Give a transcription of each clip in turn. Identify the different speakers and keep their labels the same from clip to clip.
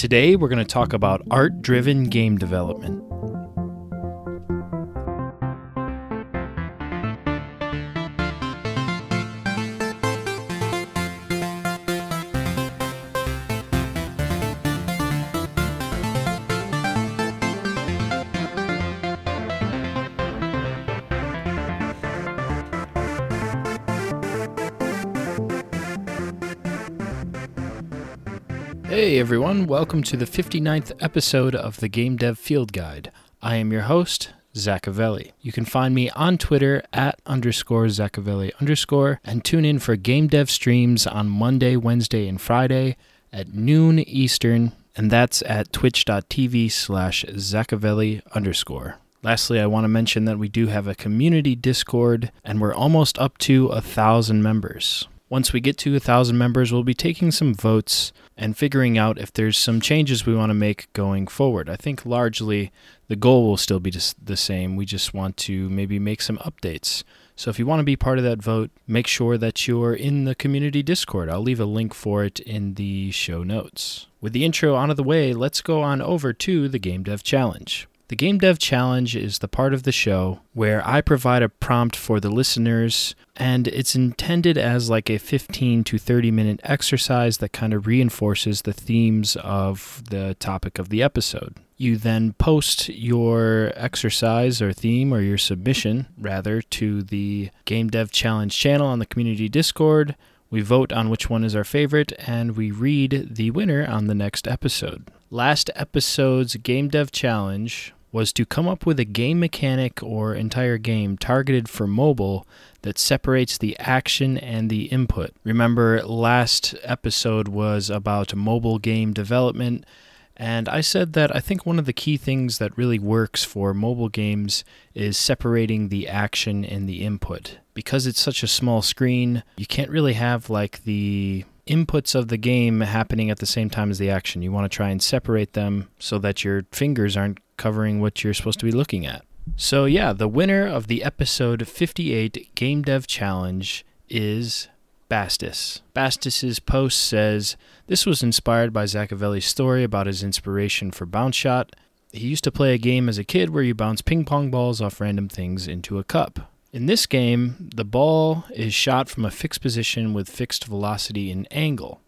Speaker 1: Today, we're going to talk about art driven game development. Everyone, welcome to the 59th episode of the Game Dev Field Guide. I am your host, Zachavelli. You can find me on Twitter at underscore Zachavelli underscore and tune in for game dev streams on Monday, Wednesday, and Friday at noon Eastern, and that's at twitch.tv slash Zachavelli underscore. Lastly, I want to mention that we do have a community Discord, and we're almost up to a thousand members. Once we get to a thousand members, we'll be taking some votes and figuring out if there's some changes we want to make going forward. I think largely the goal will still be the same. We just want to maybe make some updates. So if you want to be part of that vote, make sure that you're in the community Discord. I'll leave a link for it in the show notes. With the intro out of the way, let's go on over to the Game Dev Challenge. The Game Dev Challenge is the part of the show where I provide a prompt for the listeners, and it's intended as like a 15 to 30 minute exercise that kind of reinforces the themes of the topic of the episode. You then post your exercise or theme or your submission, rather, to the Game Dev Challenge channel on the community Discord. We vote on which one is our favorite, and we read the winner on the next episode. Last episode's Game Dev Challenge was to come up with a game mechanic or entire game targeted for mobile that separates the action and the input. Remember, last episode was about mobile game development, and I said that I think one of the key things that really works for mobile games is separating the action and the input. Because it's such a small screen, you can't really have like the inputs of the game happening at the same time as the action. You want to try and separate them so that your fingers aren't covering what you're supposed to be looking at. So, yeah, the winner of the episode 58 Game Dev Challenge is Bastis. Bastis's post says this was inspired by Zachavelli's story about his inspiration for Bounce Shot. He used to play a game as a kid where you bounce ping pong balls off random things into a cup. In this game, the ball is shot from a fixed position with fixed velocity and angle.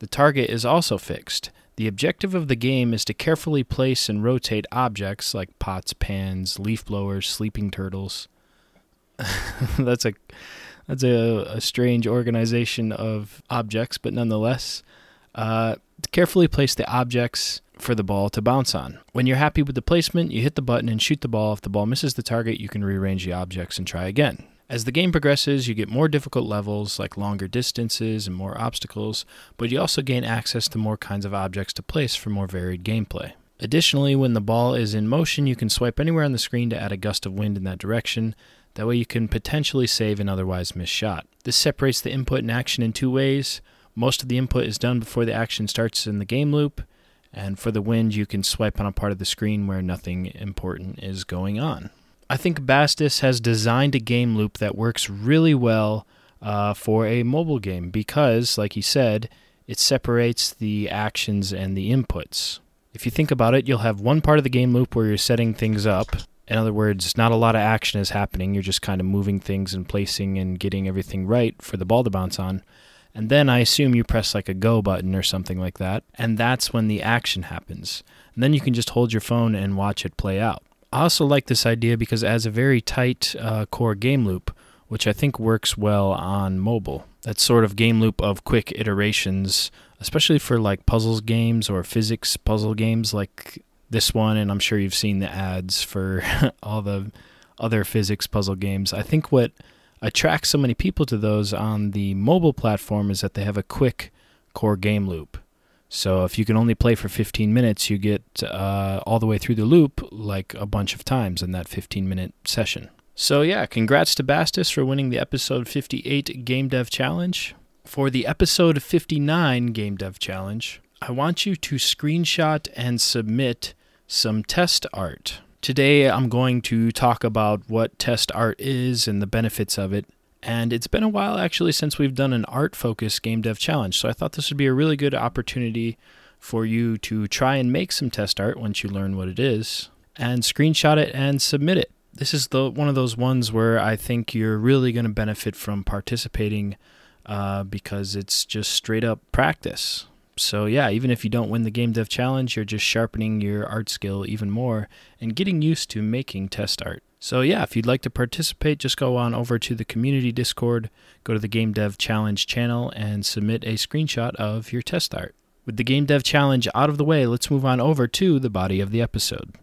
Speaker 1: The target is also fixed. The objective of the game is to carefully place and rotate objects like pots, pans, leaf blowers, sleeping turtles. that's a that's a, a, strange organization of objects, but nonetheless, uh, carefully place the objects for the ball to bounce on. When you're happy with the placement, you hit the button and shoot the ball. If the ball misses the target, you can rearrange the objects and try again. As the game progresses, you get more difficult levels like longer distances and more obstacles, but you also gain access to more kinds of objects to place for more varied gameplay. Additionally, when the ball is in motion, you can swipe anywhere on the screen to add a gust of wind in that direction. That way, you can potentially save an otherwise missed shot. This separates the input and action in two ways. Most of the input is done before the action starts in the game loop, and for the wind, you can swipe on a part of the screen where nothing important is going on. I think Bastis has designed a game loop that works really well uh, for a mobile game because, like he said, it separates the actions and the inputs. If you think about it, you'll have one part of the game loop where you're setting things up. In other words, not a lot of action is happening. You're just kind of moving things and placing and getting everything right for the ball to bounce on. And then I assume you press like a go button or something like that. And that's when the action happens. And then you can just hold your phone and watch it play out. I also like this idea because it has a very tight uh, core game loop, which I think works well on mobile. That sort of game loop of quick iterations, especially for like puzzles games or physics puzzle games like this one, and I'm sure you've seen the ads for all the other physics puzzle games. I think what attracts so many people to those on the mobile platform is that they have a quick core game loop. So if you can only play for 15 minutes, you get uh, all the way through the loop like a bunch of times in that 15 minute session. So yeah, congrats to Bastis for winning the episode 58 Game Dev Challenge. For the episode 59 Game Dev Challenge, I want you to screenshot and submit some test art. Today I'm going to talk about what test art is and the benefits of it and it's been a while actually since we've done an art focused game dev challenge. So I thought this would be a really good opportunity for you to try and make some test art once you learn what it is and screenshot it and submit it. This is the one of those ones where I think you're really going to benefit from participating uh, because it's just straight up practice. So, yeah, even if you don't win the Game Dev Challenge, you're just sharpening your art skill even more and getting used to making test art. So, yeah, if you'd like to participate, just go on over to the community Discord, go to the Game Dev Challenge channel, and submit a screenshot of your test art. With the Game Dev Challenge out of the way, let's move on over to the body of the episode.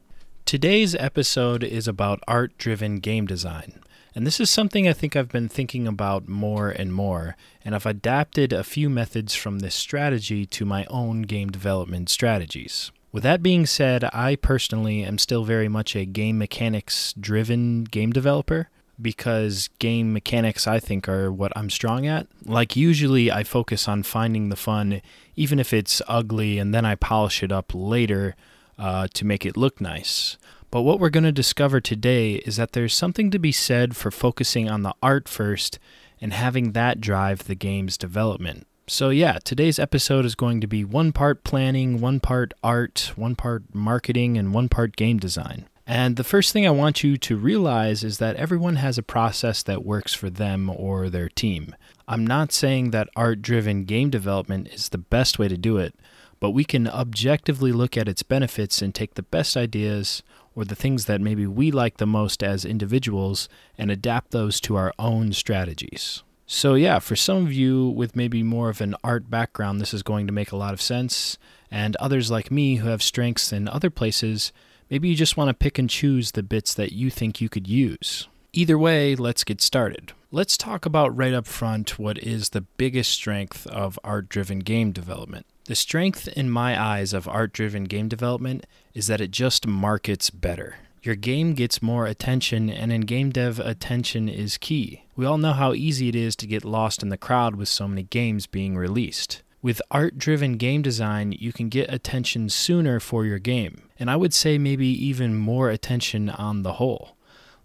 Speaker 1: Today's episode is about art driven game design. And this is something I think I've been thinking about more and more, and I've adapted a few methods from this strategy to my own game development strategies. With that being said, I personally am still very much a game mechanics driven game developer because game mechanics I think are what I'm strong at. Like usually I focus on finding the fun even if it's ugly and then I polish it up later uh, to make it look nice. But what we're going to discover today is that there's something to be said for focusing on the art first and having that drive the game's development. So, yeah, today's episode is going to be one part planning, one part art, one part marketing, and one part game design. And the first thing I want you to realize is that everyone has a process that works for them or their team. I'm not saying that art driven game development is the best way to do it, but we can objectively look at its benefits and take the best ideas or the things that maybe we like the most as individuals and adapt those to our own strategies. So, yeah, for some of you with maybe more of an art background, this is going to make a lot of sense. And others like me who have strengths in other places, maybe you just want to pick and choose the bits that you think you could use. Either way, let's get started. Let's talk about right up front what is the biggest strength of art driven game development. The strength in my eyes of art driven game development is that it just markets better. Your game gets more attention, and in game dev, attention is key. We all know how easy it is to get lost in the crowd with so many games being released. With art driven game design, you can get attention sooner for your game, and I would say maybe even more attention on the whole.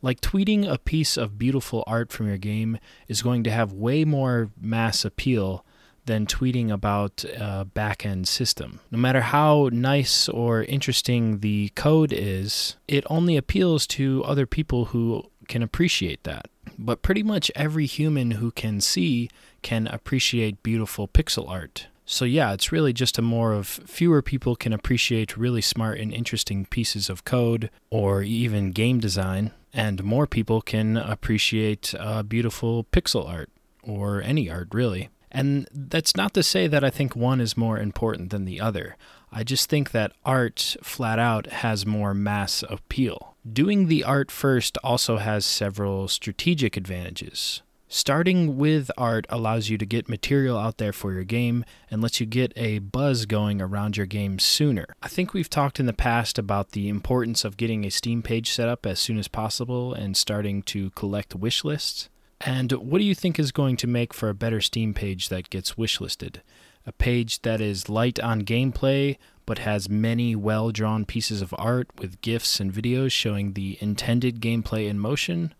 Speaker 1: Like tweeting a piece of beautiful art from your game is going to have way more mass appeal than tweeting about a backend system. No matter how nice or interesting the code is, it only appeals to other people who can appreciate that. But pretty much every human who can see can appreciate beautiful pixel art. So, yeah, it's really just a more of fewer people can appreciate really smart and interesting pieces of code or even game design, and more people can appreciate uh, beautiful pixel art or any art, really. And that's not to say that I think one is more important than the other. I just think that art, flat out, has more mass appeal. Doing the art first also has several strategic advantages. Starting with art allows you to get material out there for your game and lets you get a buzz going around your game sooner. I think we've talked in the past about the importance of getting a Steam page set up as soon as possible and starting to collect wish lists. And what do you think is going to make for a better Steam page that gets wishlisted? A page that is light on gameplay but has many well drawn pieces of art with GIFs and videos showing the intended gameplay in motion?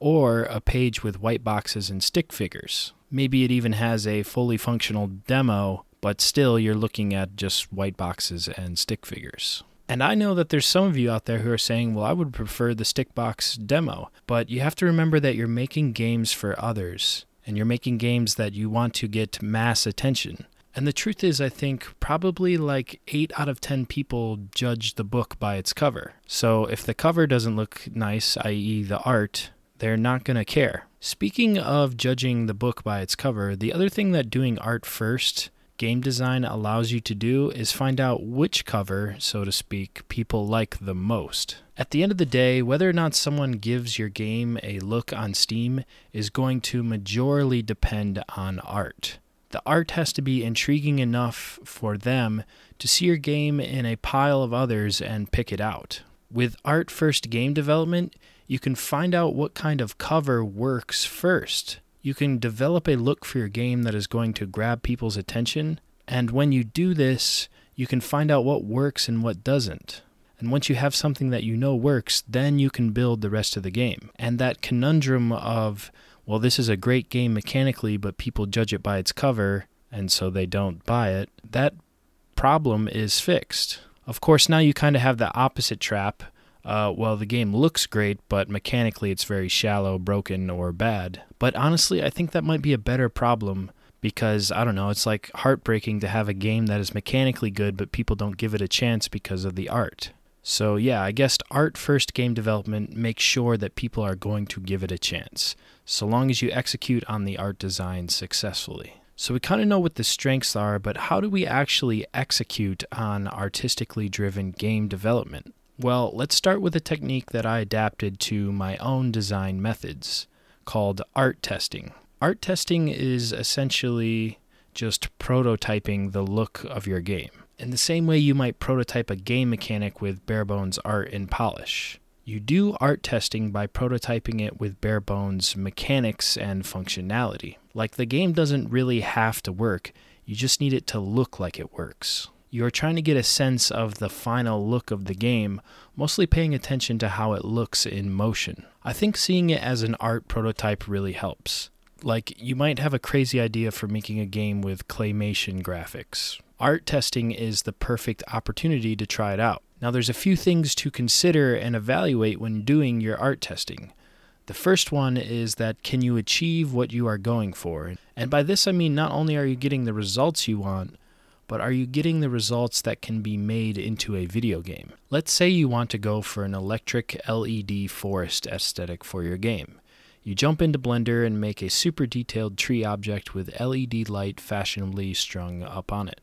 Speaker 1: Or a page with white boxes and stick figures? Maybe it even has a fully functional demo, but still you're looking at just white boxes and stick figures. And I know that there's some of you out there who are saying, well, I would prefer the Stickbox demo. But you have to remember that you're making games for others, and you're making games that you want to get mass attention. And the truth is, I think probably like 8 out of 10 people judge the book by its cover. So if the cover doesn't look nice, i.e., the art, they're not going to care. Speaking of judging the book by its cover, the other thing that doing art first game design allows you to do is find out which cover, so to speak, people like the most. At the end of the day, whether or not someone gives your game a look on Steam is going to majorly depend on art. The art has to be intriguing enough for them to see your game in a pile of others and pick it out. With art first game development, you can find out what kind of cover works first you can develop a look for your game that is going to grab people's attention. And when you do this, you can find out what works and what doesn't. And once you have something that you know works, then you can build the rest of the game. And that conundrum of, well, this is a great game mechanically, but people judge it by its cover, and so they don't buy it, that problem is fixed. Of course, now you kind of have the opposite trap. Uh, well, the game looks great, but mechanically it's very shallow, broken, or bad. But honestly, I think that might be a better problem because, I don't know, it's like heartbreaking to have a game that is mechanically good, but people don't give it a chance because of the art. So, yeah, I guess art first game development makes sure that people are going to give it a chance, so long as you execute on the art design successfully. So, we kind of know what the strengths are, but how do we actually execute on artistically driven game development? Well, let's start with a technique that I adapted to my own design methods called art testing. Art testing is essentially just prototyping the look of your game in the same way you might prototype a game mechanic with bare bones art and polish. You do art testing by prototyping it with bare bones mechanics and functionality. Like the game doesn't really have to work, you just need it to look like it works. You are trying to get a sense of the final look of the game, mostly paying attention to how it looks in motion. I think seeing it as an art prototype really helps. Like, you might have a crazy idea for making a game with claymation graphics, art testing is the perfect opportunity to try it out. Now, there's a few things to consider and evaluate when doing your art testing. The first one is that can you achieve what you are going for? And by this I mean not only are you getting the results you want, but are you getting the results that can be made into a video game? Let's say you want to go for an electric LED forest aesthetic for your game. You jump into Blender and make a super detailed tree object with LED light fashionably strung up on it.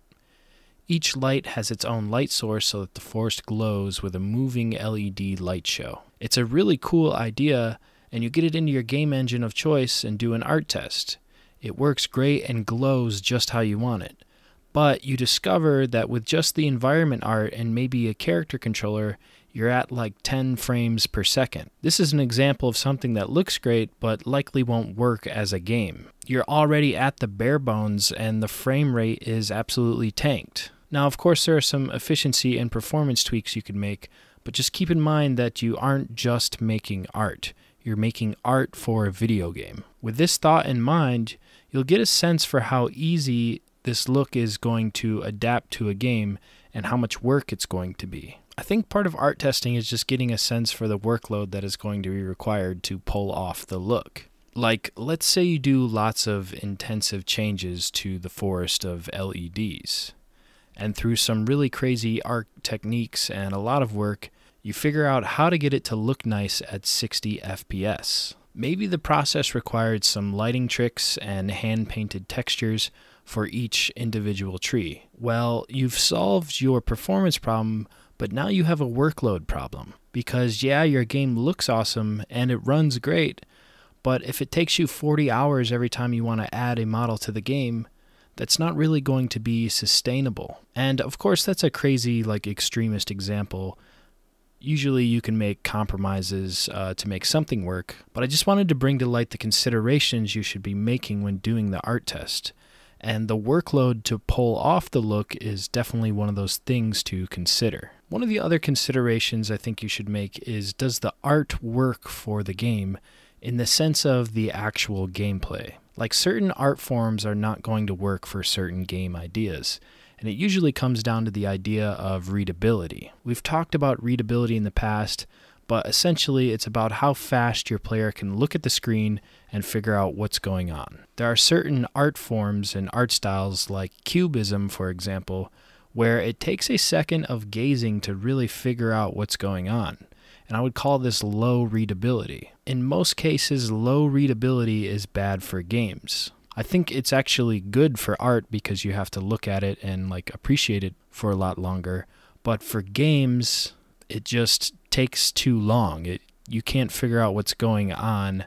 Speaker 1: Each light has its own light source so that the forest glows with a moving LED light show. It's a really cool idea, and you get it into your game engine of choice and do an art test. It works great and glows just how you want it. But you discover that with just the environment art and maybe a character controller, you're at like 10 frames per second. This is an example of something that looks great but likely won't work as a game. You're already at the bare bones and the frame rate is absolutely tanked. Now, of course, there are some efficiency and performance tweaks you can make, but just keep in mind that you aren't just making art. You're making art for a video game. With this thought in mind, you'll get a sense for how easy this look is going to adapt to a game and how much work it's going to be. I think part of art testing is just getting a sense for the workload that is going to be required to pull off the look. Like, let's say you do lots of intensive changes to the forest of LEDs, and through some really crazy art techniques and a lot of work, you figure out how to get it to look nice at 60 FPS. Maybe the process required some lighting tricks and hand painted textures for each individual tree. Well, you've solved your performance problem but now you have a workload problem because, yeah, your game looks awesome and it runs great, but if it takes you 40 hours every time you want to add a model to the game, that's not really going to be sustainable. And of course, that's a crazy, like, extremist example. Usually, you can make compromises uh, to make something work, but I just wanted to bring to light the considerations you should be making when doing the art test. And the workload to pull off the look is definitely one of those things to consider. One of the other considerations I think you should make is does the art work for the game in the sense of the actual gameplay? Like certain art forms are not going to work for certain game ideas, and it usually comes down to the idea of readability. We've talked about readability in the past, but essentially it's about how fast your player can look at the screen and figure out what's going on. There are certain art forms and art styles, like Cubism, for example, where it takes a second of gazing to really figure out what's going on. And I would call this low readability. In most cases, low readability is bad for games. I think it's actually good for art because you have to look at it and like appreciate it for a lot longer. But for games, it just takes too long. It you can't figure out what's going on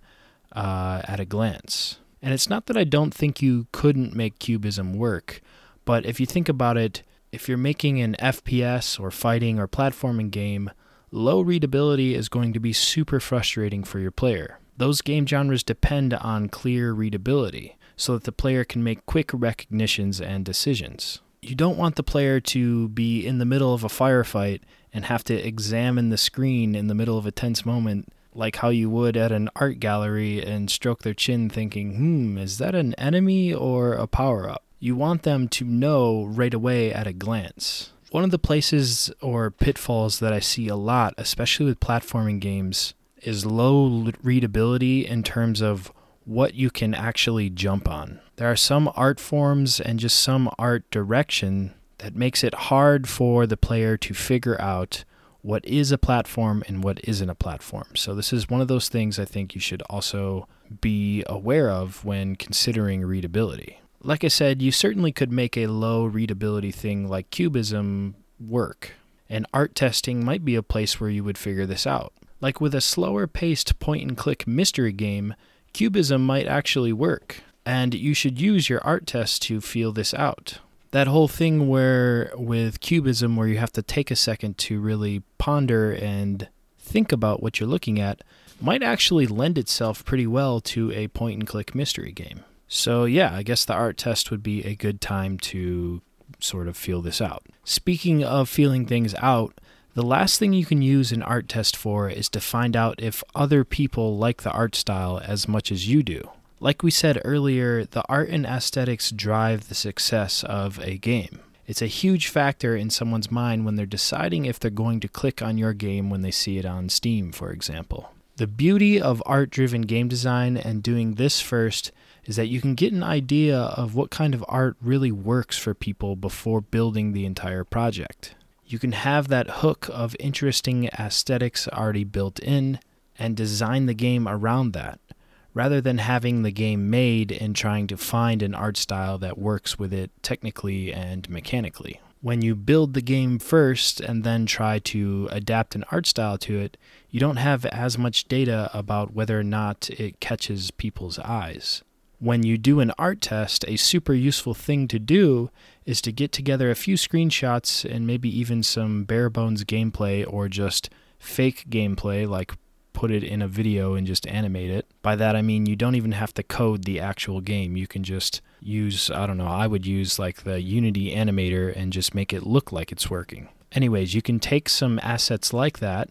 Speaker 1: uh, at a glance. And it's not that I don't think you couldn't make cubism work, but if you think about it, if you're making an FPS or fighting or platforming game, low readability is going to be super frustrating for your player. Those game genres depend on clear readability so that the player can make quick recognitions and decisions. You don't want the player to be in the middle of a firefight and have to examine the screen in the middle of a tense moment like how you would at an art gallery and stroke their chin thinking, hmm, is that an enemy or a power up? you want them to know right away at a glance. One of the places or pitfalls that I see a lot, especially with platforming games, is low readability in terms of what you can actually jump on. There are some art forms and just some art direction that makes it hard for the player to figure out what is a platform and what isn't a platform. So, this is one of those things I think you should also be aware of when considering readability. Like I said, you certainly could make a low readability thing like cubism work, and art testing might be a place where you would figure this out. Like with a slower paced point and click mystery game, cubism might actually work, and you should use your art test to feel this out. That whole thing where with cubism where you have to take a second to really ponder and think about what you're looking at might actually lend itself pretty well to a point and click mystery game. So, yeah, I guess the art test would be a good time to sort of feel this out. Speaking of feeling things out, the last thing you can use an art test for is to find out if other people like the art style as much as you do. Like we said earlier, the art and aesthetics drive the success of a game. It's a huge factor in someone's mind when they're deciding if they're going to click on your game when they see it on Steam, for example. The beauty of art driven game design and doing this first is that you can get an idea of what kind of art really works for people before building the entire project you can have that hook of interesting aesthetics already built in and design the game around that rather than having the game made and trying to find an art style that works with it technically and mechanically. When you build the game first and then try to adapt an art style to it, you don't have as much data about whether or not it catches people's eyes when you do an art test, a super useful thing to do is to get together a few screenshots and maybe even some bare bones gameplay or just fake gameplay, like put it in a video and just animate it. By that I mean you don't even have to code the actual game. You can just use, I don't know, I would use like the Unity animator and just make it look like it's working. Anyways, you can take some assets like that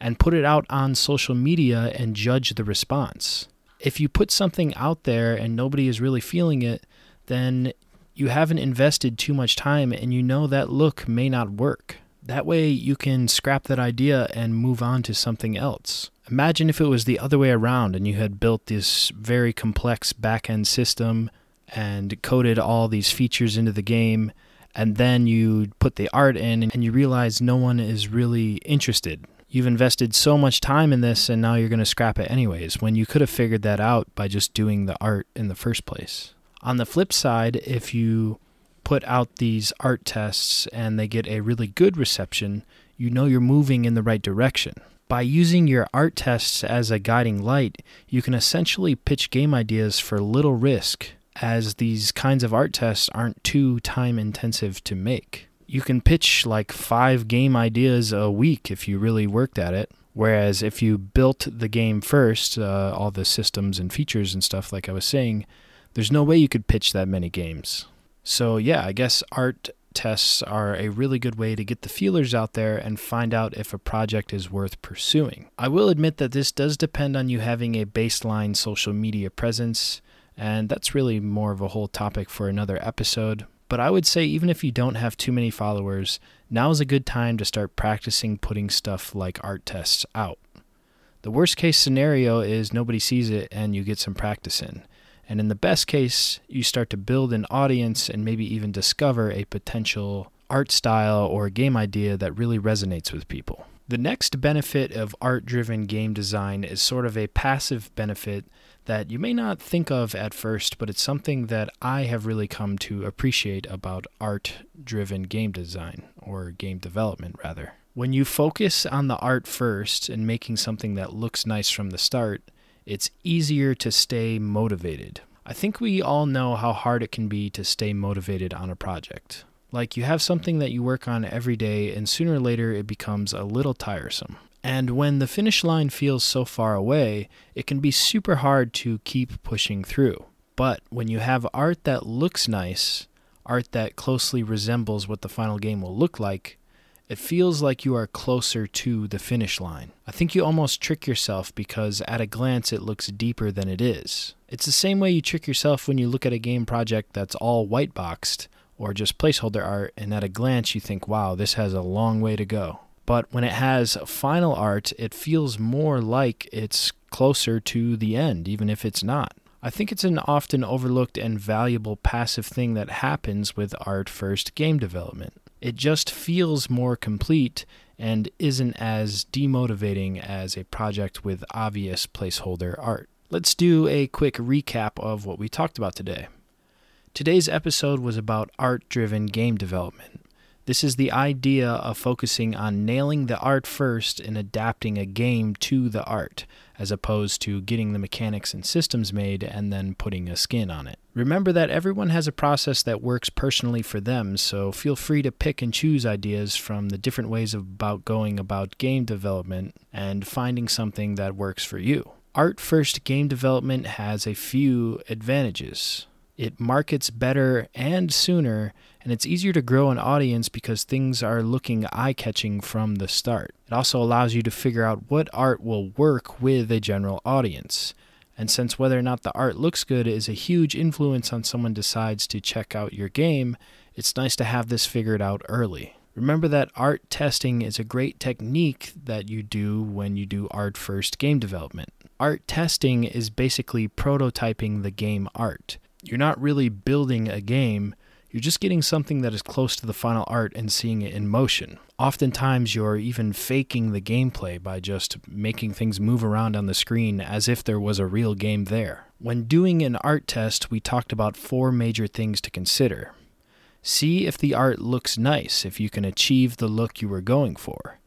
Speaker 1: and put it out on social media and judge the response if you put something out there and nobody is really feeling it, then you haven't invested too much time and you know that look may not work. That way you can scrap that idea and move on to something else. Imagine if it was the other way around and you had built this very complex back end system and coded all these features into the game, and then you put the art in and you realize no one is really interested you've invested so much time in this and now you're going to scrap it anyways when you could have figured that out by just doing the art in the first place. On the flip side, if you put out these art tests and they get a really good reception, you know you're moving in the right direction. By using your art tests as a guiding light, you can essentially pitch game ideas for little risk, as these kinds of art tests aren't too time intensive to make you can pitch like five game ideas a week if you really worked at it. Whereas if you built the game first, uh, all the systems and features and stuff, like I was saying, there's no way you could pitch that many games. So, yeah, I guess art tests are a really good way to get the feelers out there and find out if a project is worth pursuing. I will admit that this does depend on you having a baseline social media presence, and that's really more of a whole topic for another episode. But I would say, even if you don't have too many followers, now is a good time to start practicing putting stuff like art tests out. The worst case scenario is nobody sees it and you get some practice in. And in the best case, you start to build an audience and maybe even discover a potential art style or game idea that really resonates with people. The next benefit of art driven game design is sort of a passive benefit that you may not think of at first, but it's something that I have really come to appreciate about art driven game design, or game development rather. When you focus on the art first and making something that looks nice from the start, it's easier to stay motivated. I think we all know how hard it can be to stay motivated on a project. Like you have something that you work on every day, and sooner or later it becomes a little tiresome. And when the finish line feels so far away, it can be super hard to keep pushing through. But when you have art that looks nice, art that closely resembles what the final game will look like, it feels like you are closer to the finish line. I think you almost trick yourself because at a glance it looks deeper than it is. It's the same way you trick yourself when you look at a game project that's all white boxed or just placeholder art, and at a glance you think, wow, this has a long way to go. But when it has final art, it feels more like it's closer to the end, even if it's not. I think it's an often overlooked and valuable passive thing that happens with art first game development. It just feels more complete and isn't as demotivating as a project with obvious placeholder art. Let's do a quick recap of what we talked about today. Today's episode was about art driven game development. This is the idea of focusing on nailing the art first and adapting a game to the art, as opposed to getting the mechanics and systems made and then putting a skin on it. Remember that everyone has a process that works personally for them, so feel free to pick and choose ideas from the different ways about going about game development and finding something that works for you. Art first game development has a few advantages. It markets better and sooner, and it's easier to grow an audience because things are looking eye catching from the start. It also allows you to figure out what art will work with a general audience. And since whether or not the art looks good is a huge influence on someone decides to check out your game, it's nice to have this figured out early. Remember that art testing is a great technique that you do when you do art first game development. Art testing is basically prototyping the game art. You're not really building a game, you're just getting something that is close to the final art and seeing it in motion. Oftentimes, you're even faking the gameplay by just making things move around on the screen as if there was a real game there. When doing an art test, we talked about four major things to consider. See if the art looks nice, if you can achieve the look you were going for.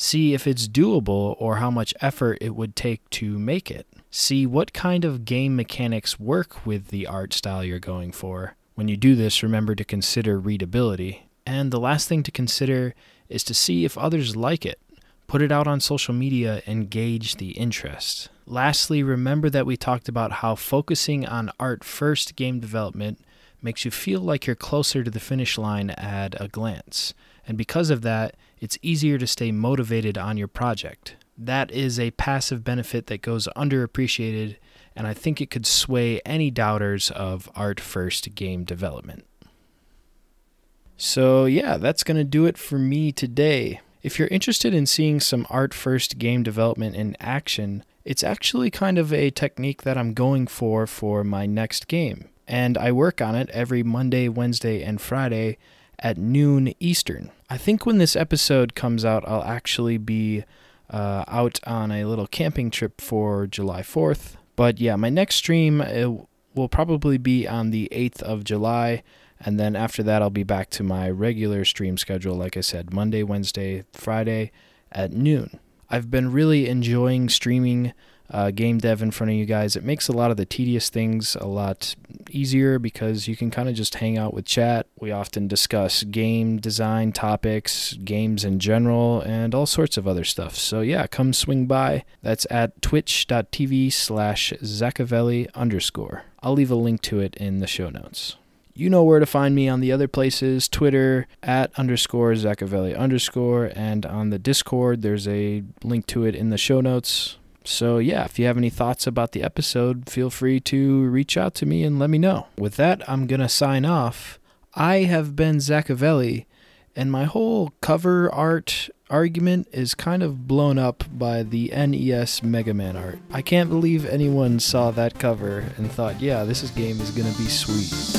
Speaker 1: See if it's doable or how much effort it would take to make it. See what kind of game mechanics work with the art style you're going for. When you do this, remember to consider readability. And the last thing to consider is to see if others like it. Put it out on social media and gauge the interest. Lastly, remember that we talked about how focusing on art first game development makes you feel like you're closer to the finish line at a glance. And because of that, it's easier to stay motivated on your project that is a passive benefit that goes underappreciated, and I think it could sway any doubters of art first game development. So, yeah, that's going to do it for me today. If you're interested in seeing some art first game development in action, it's actually kind of a technique that I'm going for for my next game. And I work on it every Monday, Wednesday, and Friday at noon Eastern. I think when this episode comes out, I'll actually be uh, out on a little camping trip for July 4th. But yeah, my next stream will probably be on the 8th of July. And then after that, I'll be back to my regular stream schedule, like I said, Monday, Wednesday, Friday at noon. I've been really enjoying streaming uh, game dev in front of you guys. It makes a lot of the tedious things a lot easier because you can kind of just hang out with chat. We often discuss game design topics, games in general, and all sorts of other stuff. So yeah, come swing by. That's at twitch.tv slash Zachavelli underscore. I'll leave a link to it in the show notes. You know where to find me on the other places Twitter at underscore Zachavelli underscore, and on the Discord, there's a link to it in the show notes. So, yeah, if you have any thoughts about the episode, feel free to reach out to me and let me know. With that, I'm going to sign off. I have been Zachavelli, and my whole cover art argument is kind of blown up by the NES Mega Man art. I can't believe anyone saw that cover and thought, yeah, this game is going to be sweet.